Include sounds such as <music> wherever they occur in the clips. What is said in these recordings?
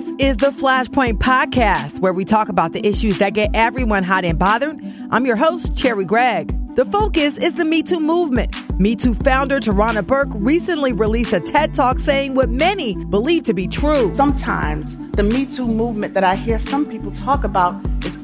This is the Flashpoint Podcast, where we talk about the issues that get everyone hot and bothered. I'm your host, Cherri Gregg. The focus is the Me Too movement. Me Too founder Tarana Burke recently released a TED Talk saying what many believe to be true. Sometimes the Me Too movement that I hear some people talk about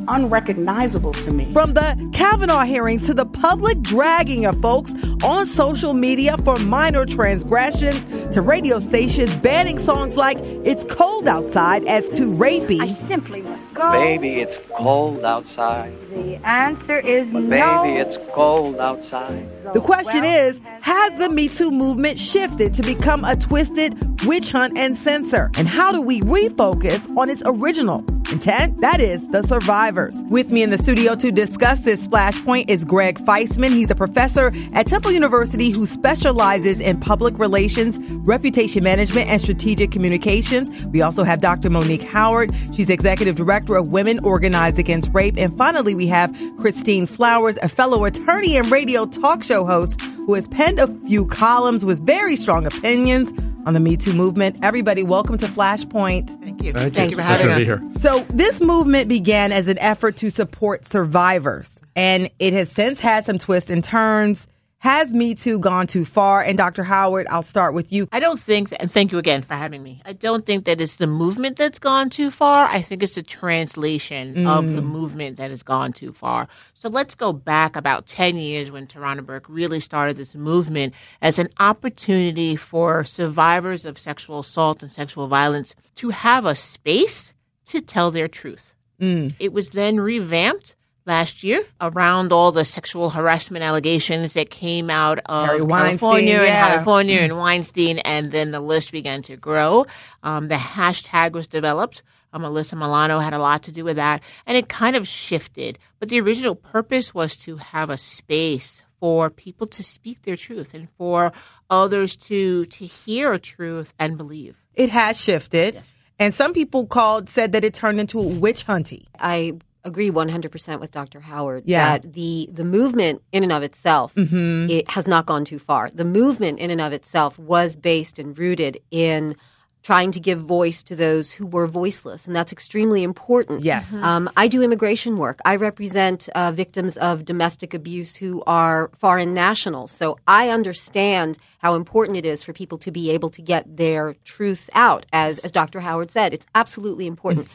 unrecognizable to me. From the Kavanaugh hearings to the public dragging of folks on social media for minor transgressions to radio stations banning songs like It's Cold Outside as too rapey. I simply must go. Baby, it's cold outside. The answer is no. Baby, it's cold outside. The question is Has the Me Too movement shifted to become a twisted witch hunt and censor? And how do we refocus on its original intent? That is, the survivors. With me in the studio to discuss this flashpoint is Gregg Feistman. He's a professor at Temple University who specializes in public relations, reputation management, and strategic communications. We also have Dr. Monique Howard. She's executive director of Women Organized Against Rape. And finally, we have Christine Flowers, a fellow attorney and radio talk show host who has penned a few columns with very strong opinions on the Me Too movement. Everybody, welcome to Flashpoint. Thank you. Thank, Thank you. you for having Pleasure us. to be here. So, this movement began as an effort to support survivors, and it has since had some twists and turns. Has Me Too gone too far? And Dr. Howard, I'll start with you. I don't think, and thank you again for having me. I don't think that it's the movement that's gone too far. I think it's the translation of the mm. movement that has gone too far. So let's go back about 10 years when Tarana Burke really started this movement as an opportunity for survivors of sexual assault and sexual violence to have a space to tell their truth. Mm. It was then revamped last year around all the sexual harassment allegations that came out of Harry Weinstein, California and yeah. California and Weinstein, and then the list began to grow. Um, the hashtag was developed. Um, Alyssa Milano had a lot to do with that, and it kind of shifted. But the original purpose was to have a space for people to speak their truth and for others to to hear a truth and believe. It has shifted, and some people called said that it turned into a witch hunty. I agree 100% with Dr. Howard Yeah. that the the movement in and of itself mm-hmm. it has not gone too far. The movement in and of itself was based and rooted in trying to give voice to those who were voiceless, and that's extremely important. Yes. Um, I do immigration work. I represent uh, victims of domestic abuse who are foreign nationals. So I understand how important it is for people to be able to get their truths out. As, as Dr. Howard said, it's absolutely important.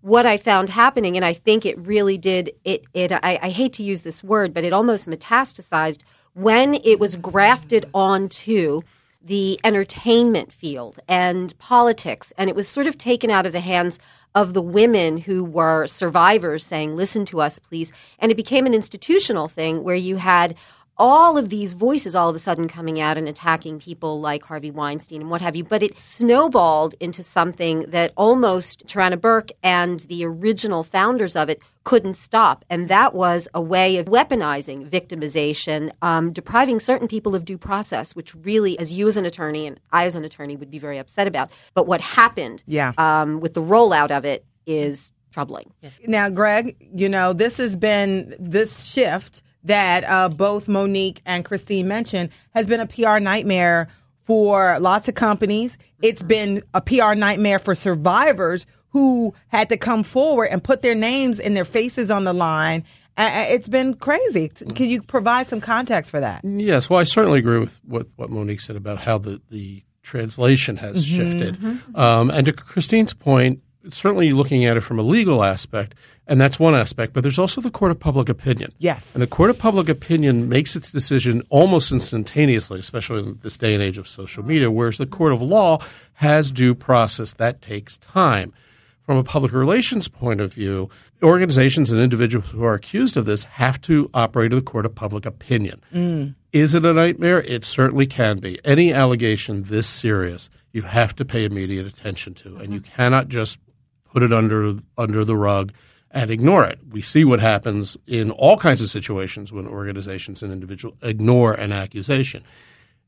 What I found happening, and I think it really did, it, it I, I hate to use this word, but it almost metastasized when it was grafted onto the entertainment field and politics. And it was sort of taken out of the hands of the women who were survivors saying, listen to us, please. And it became an institutional thing where you had all of these voices all of a sudden coming out and attacking people like Harvey Weinstein and what have you. But it snowballed into something that almost Tarana Burke and the original founders of it couldn't stop. And that was a way of weaponizing victimization, um, depriving certain people of due process, which really, as you as an attorney and I as an attorney would be very upset about. But what happened Yeah. um, with the rollout of it is troubling. Now, Gregg, you know, this has been this shift that uh, both Monique and Christine mentioned has been a PR nightmare for lots of companies. It's been a PR nightmare for survivors who had to come forward and put their names and their faces on the line. It's been crazy. Can you provide some context for that? Yes, well, I certainly agree with, with what Monique said about how the, the translation has shifted. Um, and to Christine's point, certainly looking at it from a legal aspect, and that's one aspect, but there's also the court of public opinion. Yes. And the court of public opinion makes its decision almost instantaneously, especially in this day and age of social media, whereas the court of law has due process. That takes time. From a public relations point of view, organizations and individuals who are accused of this have to operate in the court of public opinion. Mm. Is it a nightmare? It certainly can be. Any allegation this serious, you have to pay immediate attention to, and you mm-hmm. cannot just put it under under the rug and ignore it. We see what happens in all kinds of situations when organizations and individuals ignore an accusation.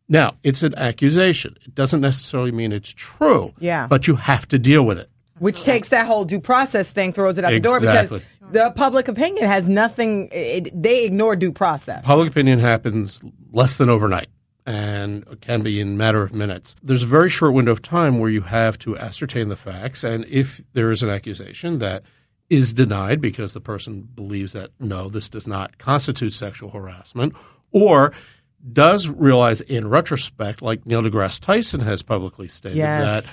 Now, it's an accusation. It doesn't necessarily mean it's true. Yeah. But you have to deal with it. Which takes that whole due process thing, throws it out the door because the public opinion has nothing. It, they ignore due process. Public opinion happens less than overnight. and can be in a matter of minutes. There's a very short window of time where you have to ascertain the facts, and if there is an accusation that is denied because the person believes that no, this does not constitute sexual harassment, or does realize in retrospect, like Neil deGrasse Tyson has publicly stated, Yes. that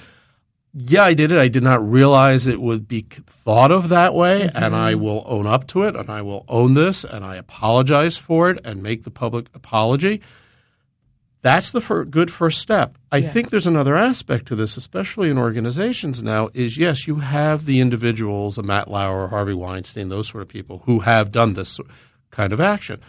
yeah, I did it. I did not realize it would be thought of that way, mm-hmm. and I will own up to it, and I will own this, and I apologize for it, and make the public apology. That's the fir- good first step. I think there's another aspect to this, especially in organizations now. Is yes, you have the individuals, a Matt Lauer, Harvey Weinstein, those sort of people who have done this kind of action.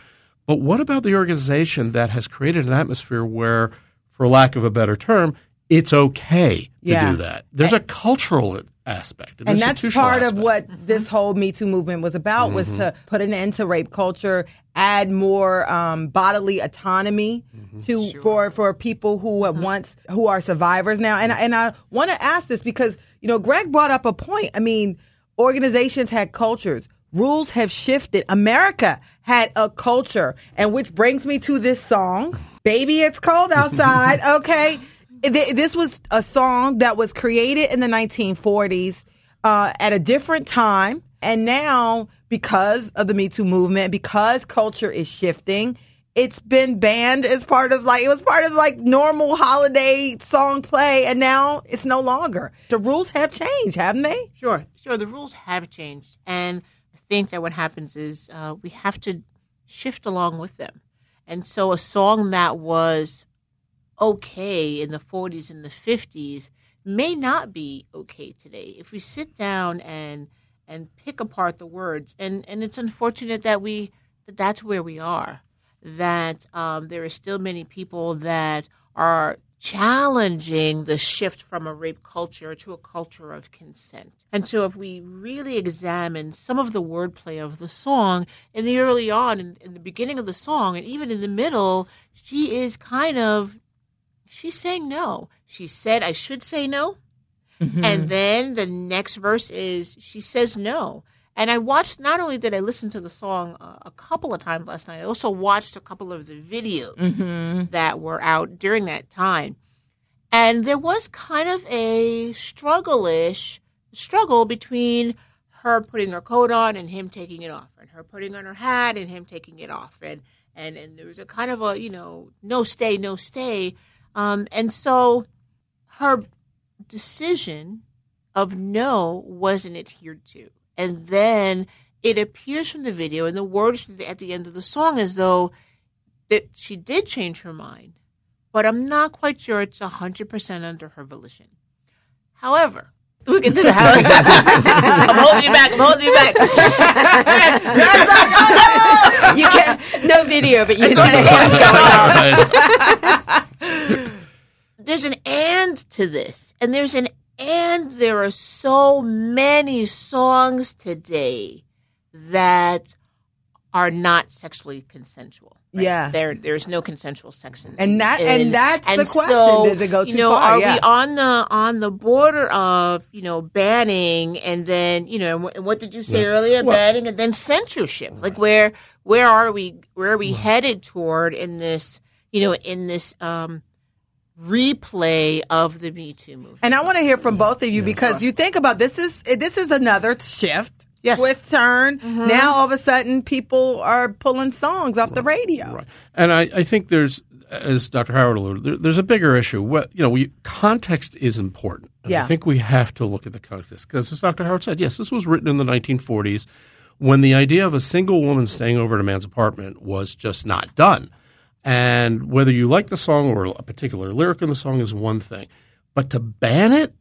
But what about the organization that has created an atmosphere where, for lack of a better term, it's okay to Yeah. do that? There's a cultural aspect, an and that's institutional part of what this mm-hmm. whole Me Too movement was about was mm-hmm. to put an end to rape culture, add more um, bodily autonomy mm-hmm. to for for people who have once who are survivors now. And I- and I want to ask this because you know Gregg brought up a point. I mean, organizations had cultures. Rules have shifted. America had a culture, and which brings me to this song, "Baby, It's Cold Outside." <laughs> Okay, Th- this was a song that was created in the 1940s uh, at a different time, and now because of the Me Too movement, because culture is shifting, it's been banned as part of like it was part of like normal holiday song play, and now it's no longer. The rules have changed, haven't they? Sure, sure. The rules have changed, and I think that what happens is uh, we have to shift along with them. And so, a song that was okay in the 40s and the 50s may not be okay today. If we sit down and and pick apart the words, and and it's unfortunate that we that that's where we are. That um, there are still many people that are challenging the shift from a rape culture to a culture of consent. And so, if we really examine some of the wordplay of the song in the early on, in, in the beginning of the song, and even in the middle, she is kind of she's saying no. She said, I should say no. And then the next verse is she says no. And I watched, not only did I listen to the song uh, a couple of times last night, I also watched a couple of the videos that were out during that time. And there was kind of a struggle ish struggle between her putting her coat on and him taking it off, and her putting on her hat and him taking it off. And, and, and there was a kind of a, you know, no stay, no stay. Um, and so her decision of no wasn't adhered to. And then it appears from the video and the words at the end of the song as though that she did change her mind, but I'm not quite sure it's 100% under her volition. However, we'll get to the house. <laughs> I'm holding you back. I'm holding you back. <laughs> You can no video, but you It's can on the see <laughs> song. what's going on. Right. There's an and to this, and there's an and there are so many songs today that are not sexually consensual. right? Yeah. there there's no consensual sex in And that- in- and that's the and question. so, Does it go you too know, far? Are Yeah. we on the on the border of you know banning and then you know and what did you say earlier Well- banning and then censorship? Like where where are we where are we headed toward in this you know in this um replay of the Me Too movement? And I want to hear from both of you because you think about this is eh, this is another shift, Yes. twist, turn. Mm-hmm. Now all of a sudden people are pulling songs off the radio. Right. And I, I think there's, as Dr. Howard alluded, there, there's a bigger issue. What you know, we, context is important. Yeah. I think we have to look at the context because, as Dr. Howard said, yes, this was written in the 1940s when the idea of a single woman staying over at a man's apartment was just not done. And whether you like the song or a particular lyric in the song is one thing, but to ban it,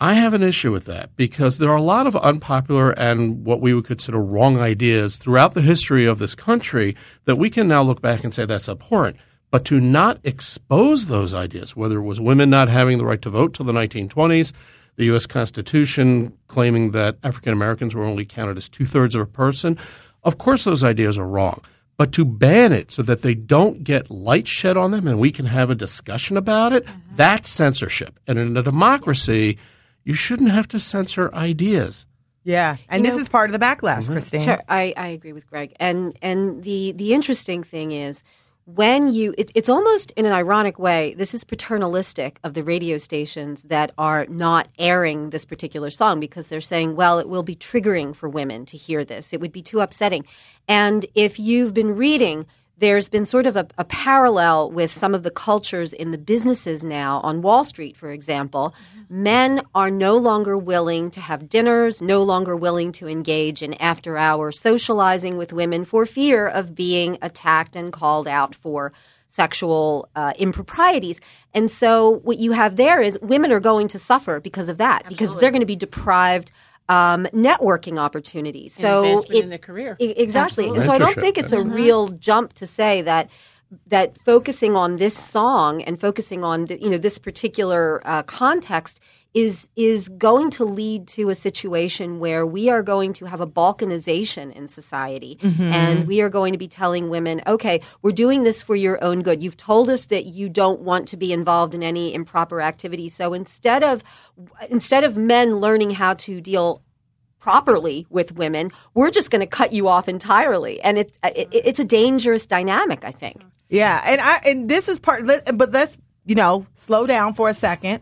I have an issue with that because there are a lot of unpopular and what we would consider wrong ideas throughout the history of this country that we can now look back and say that's abhorrent. But to not expose those ideas, whether it was women not having the right to vote till the 1920s, the U.S. Constitution claiming that African Americans were only counted as two thirds of a person, of course those ideas are wrong. But to ban it so that they don't get light shed on them and we can have a discussion about it, uh-huh. that's censorship. And in a democracy, you shouldn't have to censor ideas. Yeah. And this is part of the backlash, mm-hmm. Christine. Sure, I, I agree with Gregg. And and the the interesting thing is when you, it, it's almost in an ironic way, this is paternalistic of the radio stations that are not airing this particular song because they're saying, well, it will be triggering for women to hear this. It would be too upsetting. And if you've been reading, there's been sort of a, a, parallel with some of the cultures in the businesses now on Wall Street, for example. Men are no longer willing to have dinners, no longer willing to engage in after hour socializing with women for fear of being attacked and called out for sexual uh, improprieties. And so what you have there is women are going to suffer because of that, Absolutely. because they're going to be deprived um, networking opportunities. So it, in the career, I- exactly. Absolutely. And so I don't Mentorship, think it's a absolutely. real jump to say that that focusing on this song and focusing on the, you know this particular uh, context is is going to lead to a situation where we are going to have a balkanization in society mm-hmm. and we are going to be telling women okay we're doing this for your own good you've told us that you don't want to be involved in any improper activity so instead of instead of men learning how to deal properly with women, we're just going to cut you off entirely, and it's it, it's a dangerous dynamic. I think. Yeah, and I and this is part. But let's you know slow down for a second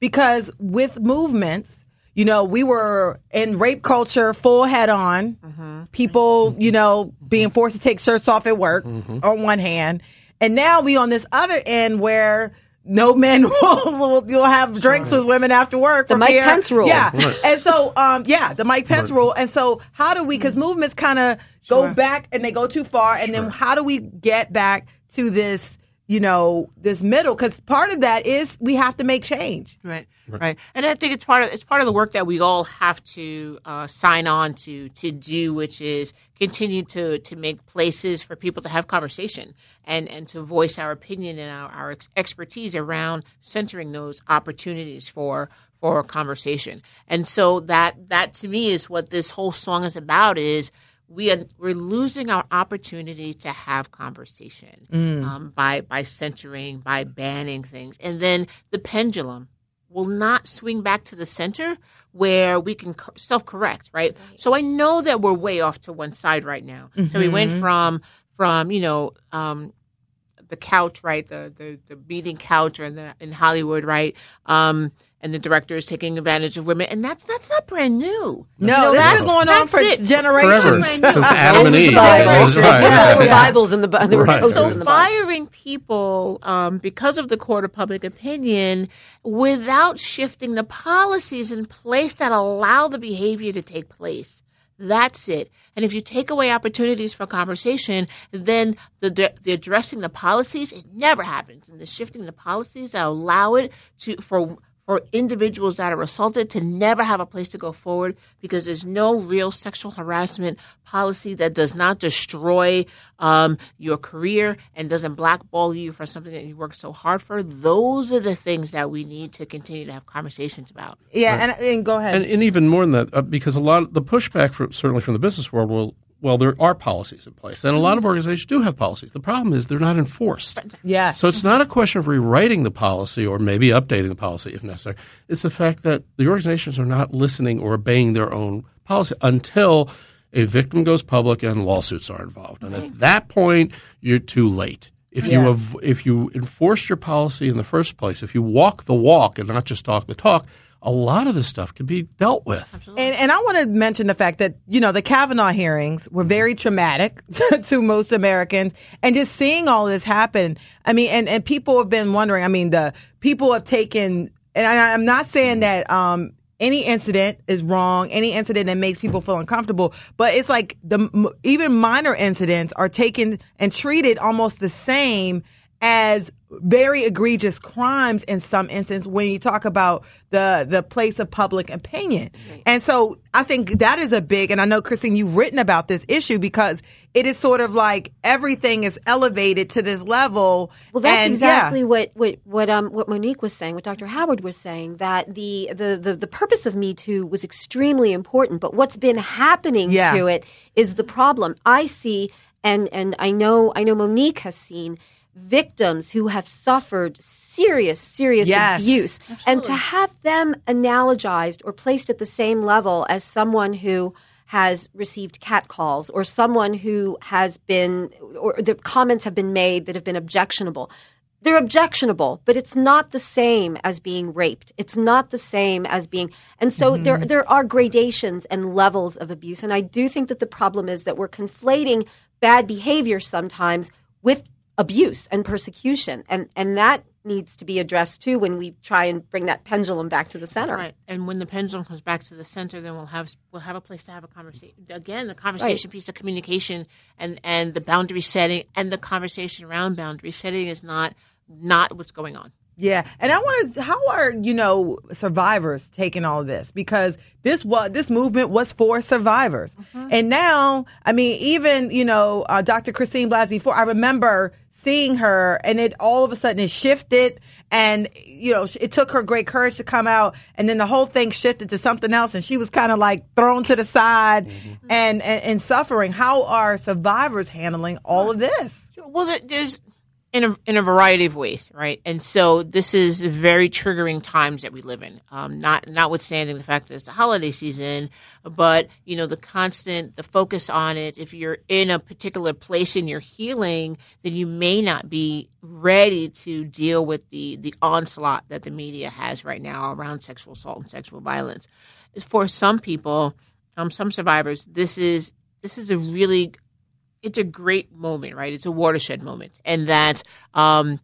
because with movements, you know, we were in rape culture full head on. Uh-huh. People, you know, being forced to take shirts off at work mm-hmm. on one hand, and now we on this other end where. No men will, <laughs> will you'll have drinks with women after work. The Mike fear- Pence rule. Yeah, <laughs> and so um, yeah, the Mike Pence rule. And so how do we? Because mm-hmm. movements kind of go back and they go too far, and then how do we get back to this? You know, this middle because part of that is we have to make change. Right, right, and I think it's part of it's part of the work that we all have to uh, sign on to to do, which is continue to to make places for people to have conversation and and to voice our opinion and our, our ex- expertise around centering those opportunities for for conversation. And so that that to me is what this whole song is about is we are we're losing our opportunity to have conversation um, by by centering by banning things. And then the pendulum will not swing back to the center where we can self-correct right? So i know that we're way off to one side right now. So we went from from you know um, the couch, right? The the, the beating couch or in the in Hollywood, right? Um, and the director is taking advantage of women, and that's that's not brand new. No, You know, this that's- has been going on that's for it. generations. Forever. Forever. Adam and Eve. Bibles. Right. Yeah, there were Bibles in the there were Right. So in firing people um, because of the court of public opinion without shifting the policies in place that allow the behavior to take place. That's it. And if you take away opportunities for conversation, then the, the, the addressing the policies, it never happens. And the shifting the policies that allow it to for for individuals that are assaulted to never have a place to go forward because there's no real sexual harassment policy that does not destroy um, your career and doesn't blackball you for something that you worked so hard for. Those are the things that we need to continue to have conversations about. Yeah, and, and go ahead. And, and even more than that, uh, because a lot of the pushback, from, certainly from the business world, will well, there are policies in place, and a lot of organizations do have policies. The problem is they're not enforced. Yes. So it's not a question of rewriting the policy or maybe updating the policy if necessary. It's the fact that the organizations are not listening or obeying their own policy until a victim goes public and lawsuits are involved. And at that point, you're too late. If you av- if you enforce your policy in the first place, if you walk the walk and not just talk the talk, a lot of this stuff can be dealt with. And, and I want to mention the fact that, you know, the Kavanaugh hearings were very traumatic <laughs> to most Americans. And just seeing all this happen, I mean, and, and people have been wondering, I mean, the people have taken, and I, I'm not saying that, um, any incident is wrong, any incident that makes people feel uncomfortable, but it's like the even minor incidents are taken and treated almost the same as very egregious crimes in some instances when you talk about the the place of public opinion. And so I think that is a big and I know Christine you've written about this issue because it is sort of like everything is elevated to this level. Well, that's and, exactly yeah. what what what um what Monique was saying, what Dr. Howard was saying that the the the, the purpose of Me Too was extremely important, but what's been happening Yeah. to it is the problem. I see, and and I know I know Monique has seen victims who have suffered serious serious Yes. abuse and to have them analogized or placed at the same level as someone who has received catcalls or someone who has been, or the comments have been made that have been objectionable. They're objectionable, but it's not the same as being raped. It's not the same as being, and so there mm-hmm. there are gradations and levels of abuse. And I do think that the problem is that we're conflating bad behavior sometimes with abuse and persecution, and and that needs to be addressed too when we try and bring that pendulum back to the center. Right, and when the pendulum comes back to the center, then we'll have we'll have a place to have a conversation. Again, the conversation piece of communication and and the boundary setting and the conversation around boundary setting is not not what's going on. Yeah, and I want to. How are you know survivors taking all this? Because this was this movement was for survivors, and now I mean, even you know, uh, Dr. Christine Blasey Ford. I remember seeing her, and it all of a sudden it shifted, and you know, it took her great courage to come out, and then the whole thing shifted to something else, and she was kind of like thrown to the side and, and and suffering. How are survivors handling all of this? Well, there- there's in a in a variety of ways, right? And so this is very triggering times that we live in. Um, not notwithstanding the fact that it's the holiday season, but you know the constant the focus on it. If you're in a particular place in your healing, then you may not be ready to deal with the the onslaught that the media has right now around sexual assault and sexual violence. For some people, um, some survivors, this is this is a really it's a great moment, right? It's a watershed moment, and that um,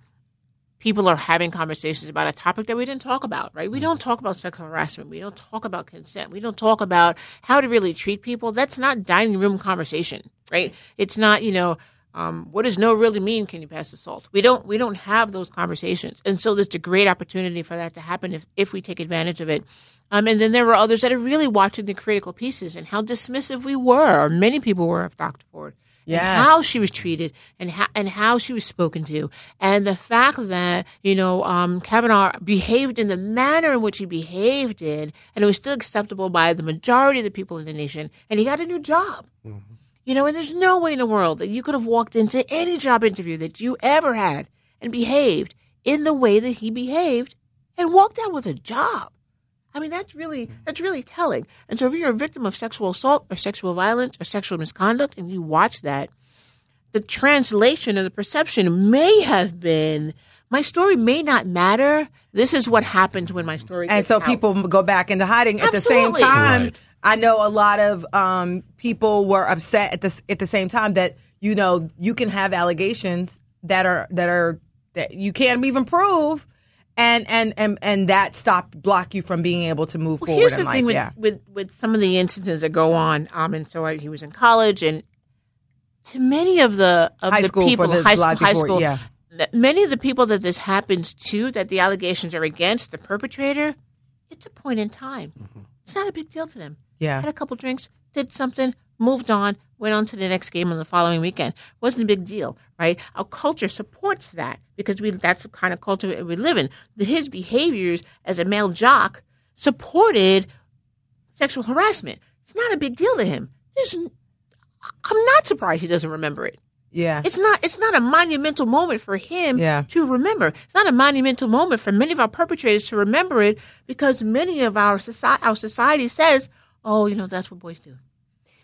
people are having conversations about a topic that we didn't talk about, right? We don't talk about sexual harassment. We don't talk about consent. We don't talk about how to really treat people. That's not dining room conversation, right? It's not, you know, um, what does no really mean? Can you pass assault? We don't. We don't have those conversations, and so there's a great opportunity for that to happen if if we take advantage of it. Um, and then there were others that are really watching the critical pieces and how dismissive we were, or many people were, of Dr. Ford. And how she was treated and how, and how she was spoken to. And the fact that, you know, um, Kavanaugh behaved in the manner in which he behaved in, and it was still acceptable by the majority of the people in the nation, and he got a new job. You know, and there's no way in the world that you could have walked into any job interview that you ever had and behaved in the way that he behaved and walked out with a job. I mean, that's really that's really telling. And so, if you're a victim of sexual assault or sexual violence or sexual misconduct, and you watch that, the translation and the perception may have been, my story may not matter. This is what happens when my story. and so out. people go back into hiding at the same time. Right. I know a lot of um, people were upset at the at the same time that you know you can have allegations that are that are that you can't even prove, and and and and that stop block you from being able to move Well, forward here's in the life. thing with, yeah, with with some of the instances that go on. Um, and so I, he was in college, and to many of the of High the school people, the high, Blasey high Ford, school, yeah. that many of the people that this happens to, that the allegations are against the perpetrator, it's a point in time. It's not a big deal to them. Yeah. had a couple drinks, did something, moved on, went on to the next game on the following weekend. wasn't a big deal, right? Our culture supports that because we that's the kind of culture we live in. His behaviors as a male jock supported sexual harassment. It's not a big deal to him. There's, I'm not surprised he doesn't remember it. yeah, It's not. It's not a monumental moment for him Yeah. to remember. It's not a monumental moment for many of our perpetrators to remember it because many of our society, our society says, "Oh, you know, that's what boys do."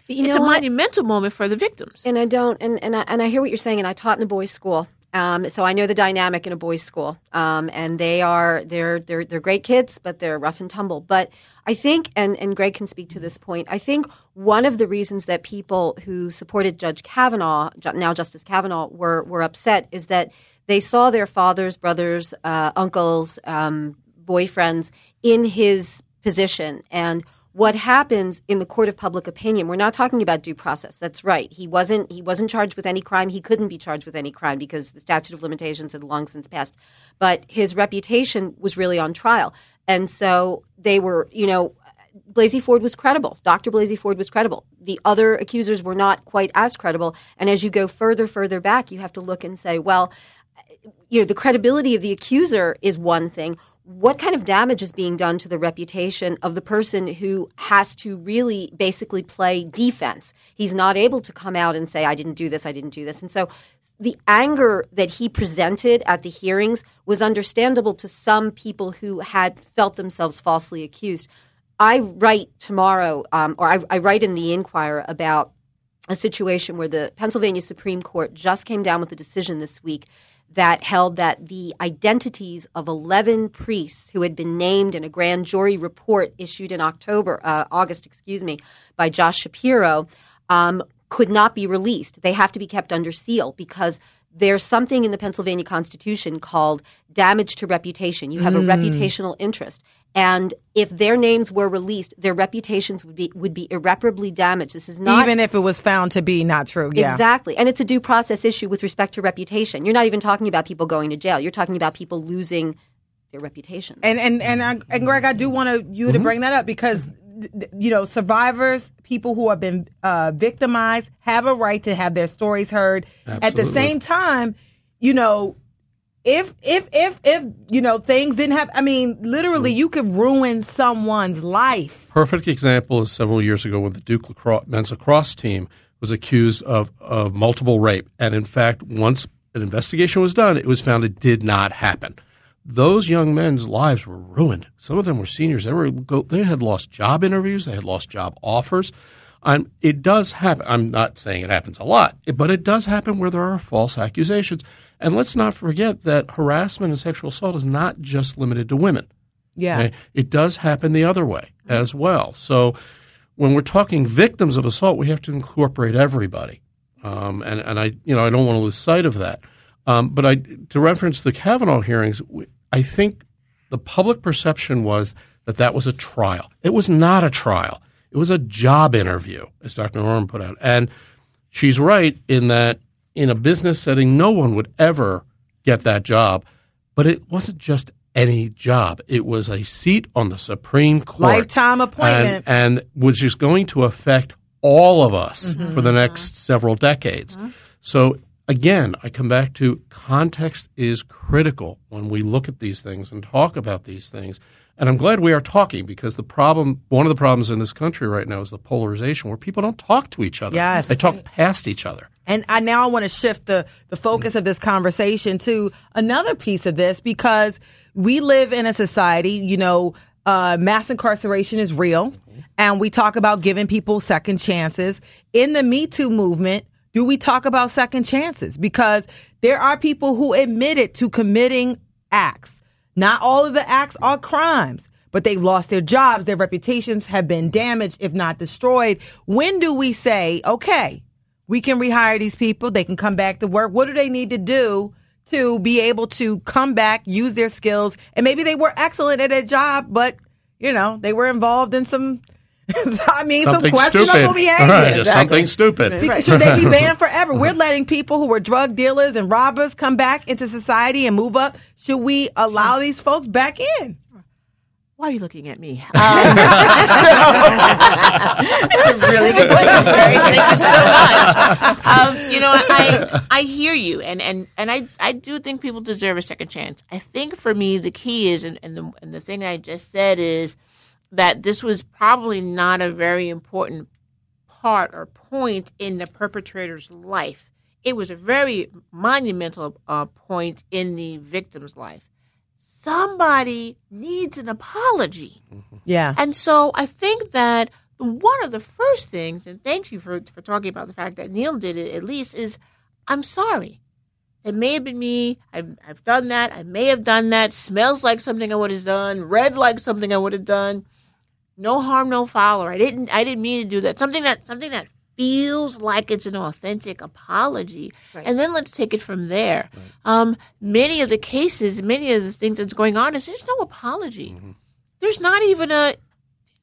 It's a what? monumental moment for the victims. And I don't, and and I, and I hear what you're saying, and I taught in a boys' school, um, so I know the dynamic in a boys' school. Um, and they are they're they're they're great kids, but they're rough and tumble. But I think, and and Gregg can speak to this point. I think one of the reasons that people who supported Judge Kavanaugh, now Justice Kavanaugh, were were upset is that they saw their fathers, brothers, uh, uncles, um, boyfriends in his position and what happens in the court of public opinion we're not talking about due process that's right he wasn't he wasn't charged with any crime he couldn't be charged with any crime because the statute of limitations had long since passed but his reputation was really on trial and so they were you know Blasey Ford was credible. Dr. Blasey Ford was credible. The other accusers were not quite as credible. And as you go further, further back, you have to look and say, well, you know, the credibility of the accuser is one thing. What kind of damage is being done to the reputation of the person who has to really basically play defense? He's not able to come out and say, I didn't do this, I didn't do this. And so the anger that he presented at the hearings was understandable to some people who had felt themselves falsely accused. I write tomorrow, um, or I, I write in the Inquirer about a situation where the Pennsylvania Supreme Court just came down with a decision this week that held that the identities of 11 priests who had been named in a grand jury report issued in October, uh, August, excuse me, by Josh Shapiro, um, could not be released. They have to be kept under seal because there's something in the Pennsylvania Constitution called damage to reputation. You have a reputational interest. And if their names were released, their reputations would be would be irreparably damaged. This is not Even if it was found to be not true. Yeah. Exactly. And it's a due process issue with respect to reputation. You're not even talking about people going to jail. You're talking about people losing their reputations. And and and, I, and Gregg, I do want to you Mm-hmm. to bring that up because you know survivors, people who have been uh, victimized, have a right to have their stories heard. At the same time, you know, if if if if you know things didn't have, I mean, literally, you could ruin someone's life. Perfect example is several years ago when the Duke lacrosse, men's lacrosse team was accused of, of multiple rape. And in fact, once an investigation was done, it was found it did not happen. Those young men's lives were ruined. Some of them were seniors. They were they had lost job interviews. They had lost job offers. Um, it does happen. I'm not saying it happens a lot, but it does happen where there are false accusations. And let's not forget that harassment and sexual assault is not just limited to women. Yeah. Okay? It does happen the other way as well. So when we're talking victims of assault, we have to incorporate everybody. Um, and, and I, you know, I don't want to lose sight of that. Um, but I, to reference the Kavanaugh hearings, I think the public perception was that that was a trial. It was not a trial. It was a job interview, as Dr. Norman put out. And she's right in that in a business setting, no one would ever get that job. But it wasn't just any job. It was a seat on the Supreme Court. Lifetime appointment. And, and was just going to affect all of us for the next several decades. So again, I come back to context is critical when we look at these things and talk about these things. And I'm glad we are talking because the problem, one of the problems in this country right now is the polarization where people don't talk to each other. Yes. They talk past each other. And I now I want to shift the, the focus of this conversation to another piece of this because we live in a society, you know, uh, mass incarceration is real. And we talk about giving people second chances. In the Me Too movement, do we talk about second chances? Because there are people who admitted to committing acts. Not all of the acts are crimes, but they've lost their jobs. Their reputations have been damaged, if not destroyed. When do we say, okay, we can rehire these people. They can come back to work. What do they need to do to be able to come back, use their skills? And maybe they were excellent at their job, but you know, they were involved in some, <laughs> I mean, some Something questionable stupid. behavior. Right, just something stupid. Because should they be <laughs> banned forever? We're letting people who were drug dealers and robbers come back into society and move up. Should we allow these folks back in? Why are you looking at me? Um, <laughs> it's a really good question, Cherri. Thank you so much. Um, you know, I I hear you, and and and I I do think people deserve a second chance. I think for me the key is, and, and the and the thing I just said is that this was probably not a very important part or point in the perpetrator's life. It was a very monumental uh, point in the victim's life. Somebody needs an apology. Yeah. And so I think that one of the first things, and thank you for, for talking about the fact that Neil did it at least, is I'm sorry. It may have been me. I've, I've done that. I may have done that. Smells like something I would have done. Read like something I would have done. No harm, no foul. Or I didn't. I didn't mean to do that. Something that something that feels like it's an authentic apology, and then let's take it from there. Um, many of the cases, many of the things that's going on is there's no apology. There's not even a.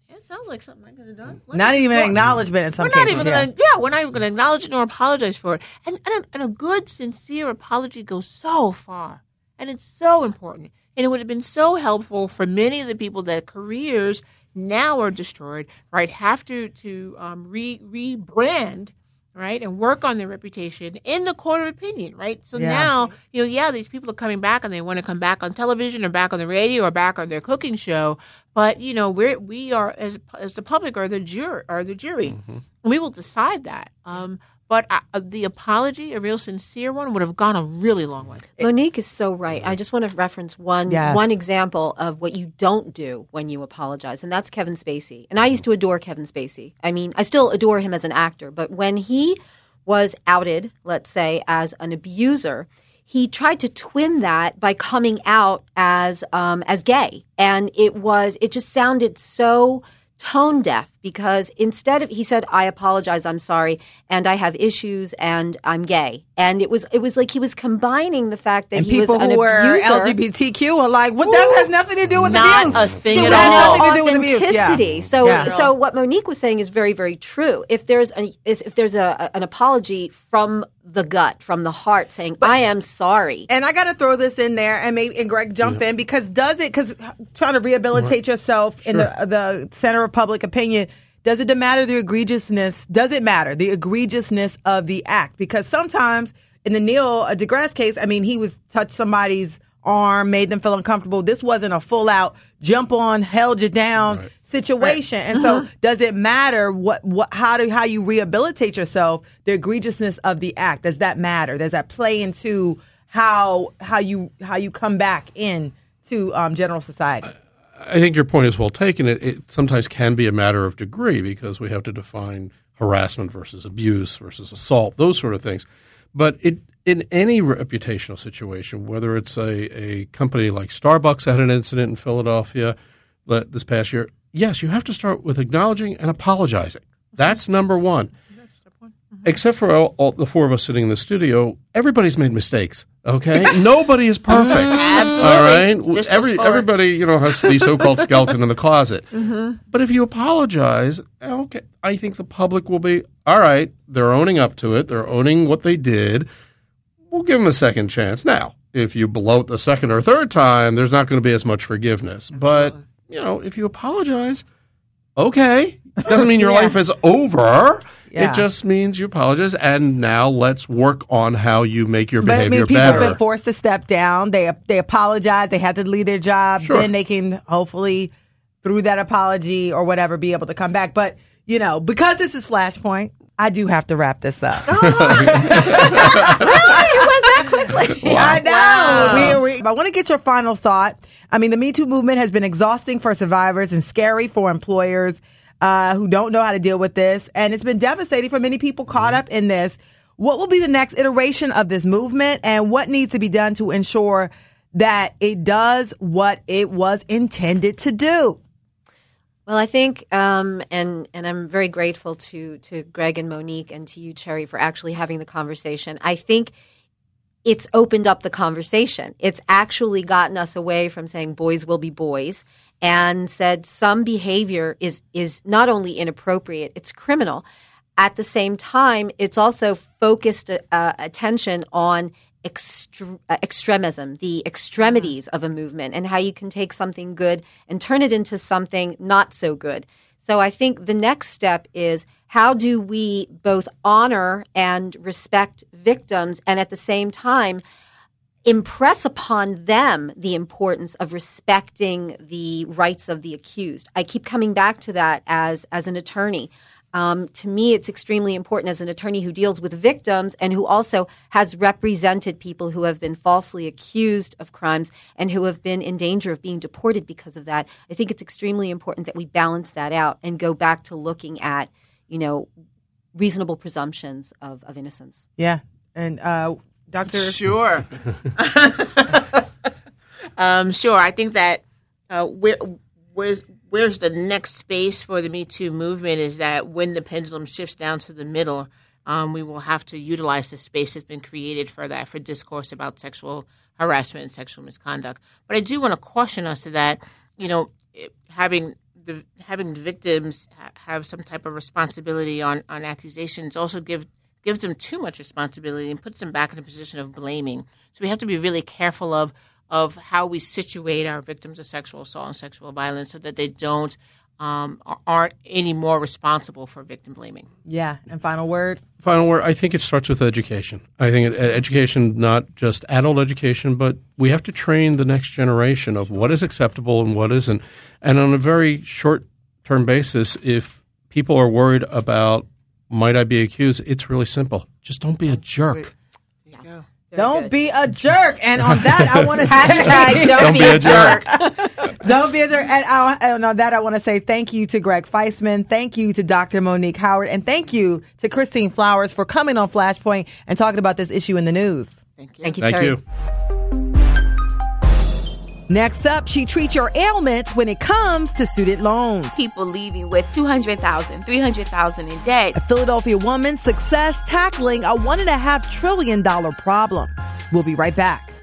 It sounds like something I could have done. Let Not me- even an Well, acknowledgement in some we're not cases. even yeah. gonna, yeah, we're not even going to acknowledge it nor apologize for it. And, and, a, and a good, sincere apology goes so far, and it's so important. And it would have been so helpful for many of the people that careers now are destroyed, right? Have to to um, re rebrand, right, and work on their reputation in the court of opinion, right? So Yeah. now, you know, yeah, these people are coming back and they want to come back on television or back on the radio or back on their cooking show, but you know, we're we are as as the public are the jury are the jury. We will decide that. Um, but uh, the apology, a real sincere one, would have gone a really long way. Monique is so right. I just want to reference one Yes. one example of what you don't do when you apologize, and that's Kevin Spacey. And I used to adore Kevin Spacey. I mean, I still adore him as an actor, but when he was outed, let's say, as an abuser, he tried to twin that by coming out as um, as gay, and it was it just sounded so tone deaf because instead of he said i apologize i'm sorry and i have issues and i'm gay and it was it was like he was combining the fact that And he was people an who were abuser LGBTQ are like, what? That has nothing to do with Not abuse. a thing It at all. nothing to do with abuse. authenticity. Yeah. So, Yeah. so what Monique was saying is very, very true. If there's a, if there's a, an apology from the gut, from the heart, saying I am sorry, And I got to throw this in there, and maybe and Gregg jump in because does it? Because trying to rehabilitate yourself in the the center of public opinion. Does it matter the egregiousness? Does it matter the egregiousness of the act? Because sometimes in the Neil deGrasse case, I mean, he was touched somebody's arm, made them feel uncomfortable. This wasn't a full out jump on, held you down situation. And so, does it matter what what how do how you rehabilitate yourself? The egregiousness of the act does that matter? Does that play into how how you how you come back in to um, general society? I think your point is well taken. It, it sometimes can be a matter of degree because we have to define harassment versus abuse versus assault, those sort of things. But it, in any reputational situation, whether it's a, a company like Starbucks had an incident in Philadelphia this past year, yes, you have to start with acknowledging and apologizing. That's number one. Except for all, all the four of us sitting in the studio, everybody's made mistakes. Okay, nobody is perfect. <laughs> Absolutely. All right, Every, everybody you know has the so-called skeleton in the closet. <laughs> But if you apologize, okay, I think the public will be all right. They're owning up to it. They're owning what they did. We'll give them a second chance. Now, if you blow it the second or third time, there's not going to be as much forgiveness. But you know, if you apologize, okay, doesn't mean your Yeah. life is over. Yeah. It just means you apologize, and now let's work on how you make your But I mean, people better. have been forced to step down. They they apologize. They had to leave their job. Sure. Then they can hopefully, through that apology or whatever, be able to come back. But you know, because this is Flashpoint, I do have to wrap this up. <laughs> Really, you went that quickly. <laughs> I know. We, we, I want to get your final thought. I mean, the Me Too movement has been exhausting for survivors and scary for employers uh, who don't know how to deal with this. And it's been devastating for many people caught up in this. What will be the next iteration of this movement and what needs to be done to ensure that it does what it was intended to do? Well, I think, um, and and I'm very grateful to to Gregg and Monique and to you, Cherri, for actually having the conversation. I think it's opened up the conversation. It's actually gotten us away from saying boys will be boys and said some behavior is is not only inappropriate, it's criminal. At the same time, it's also focused uh, attention on extre- uh, extremism, the extremities of a movement, and how you can take something good and turn it into something not so good. So I think the next step is how do we both honor and respect victims and at the same time impress upon them the importance of respecting the rights of the accused. I keep coming back to that as as an attorney. Um, to me, it's extremely important as an attorney who deals with victims and who also has represented people who have been falsely accused of crimes and who have been in danger of being deported because of that. I think it's extremely important that we balance that out and go back to looking at, you know, reasonable presumptions of, of innocence. Yeah. And uh, Dr. <laughs> Sure. <laughs> um, sure. I think that uh, where, where's where's the next space for the Me Too movement is that when the pendulum shifts down to the middle, um, we will have to utilize the space that's been created for that for discourse about sexual harassment and sexual misconduct. But I do want to caution us to that, you know, having the having victims ha- have some type of responsibility on on accusations also give gives them too much responsibility and puts them back in a position of blaming. So we have to be really careful of of how we situate our victims of sexual assault and sexual violence so that they don't um, aren't any more responsible for victim blaming. Yeah. And final word. Final word. I think it starts with education. I think education, not just adult education, but we have to train the next generation of what is acceptable and what isn't. And on a very short term basis, if people are worried about might I be accused? It's really simple. Just don't be a jerk. Don't be a jerk. And on that, I want to <laughs> say, Hashtag don't, be, a <laughs> jerk. don't be a jerk. And, I, and on that, I want to say thank you to Gregg Feistman. Thank you to Dr. Monique Howard. And thank you to Christine Flowers for coming on Flashpoint and talking about this issue in the news. Thank you. Thank you, Thank Cherri. you. Next up, she treats your ailments when it comes to student loans. people leaving with 200,000, 300,000 in debt. A Philadelphia woman's success tackling a one and a half trillion dollar problem. We'll be right back.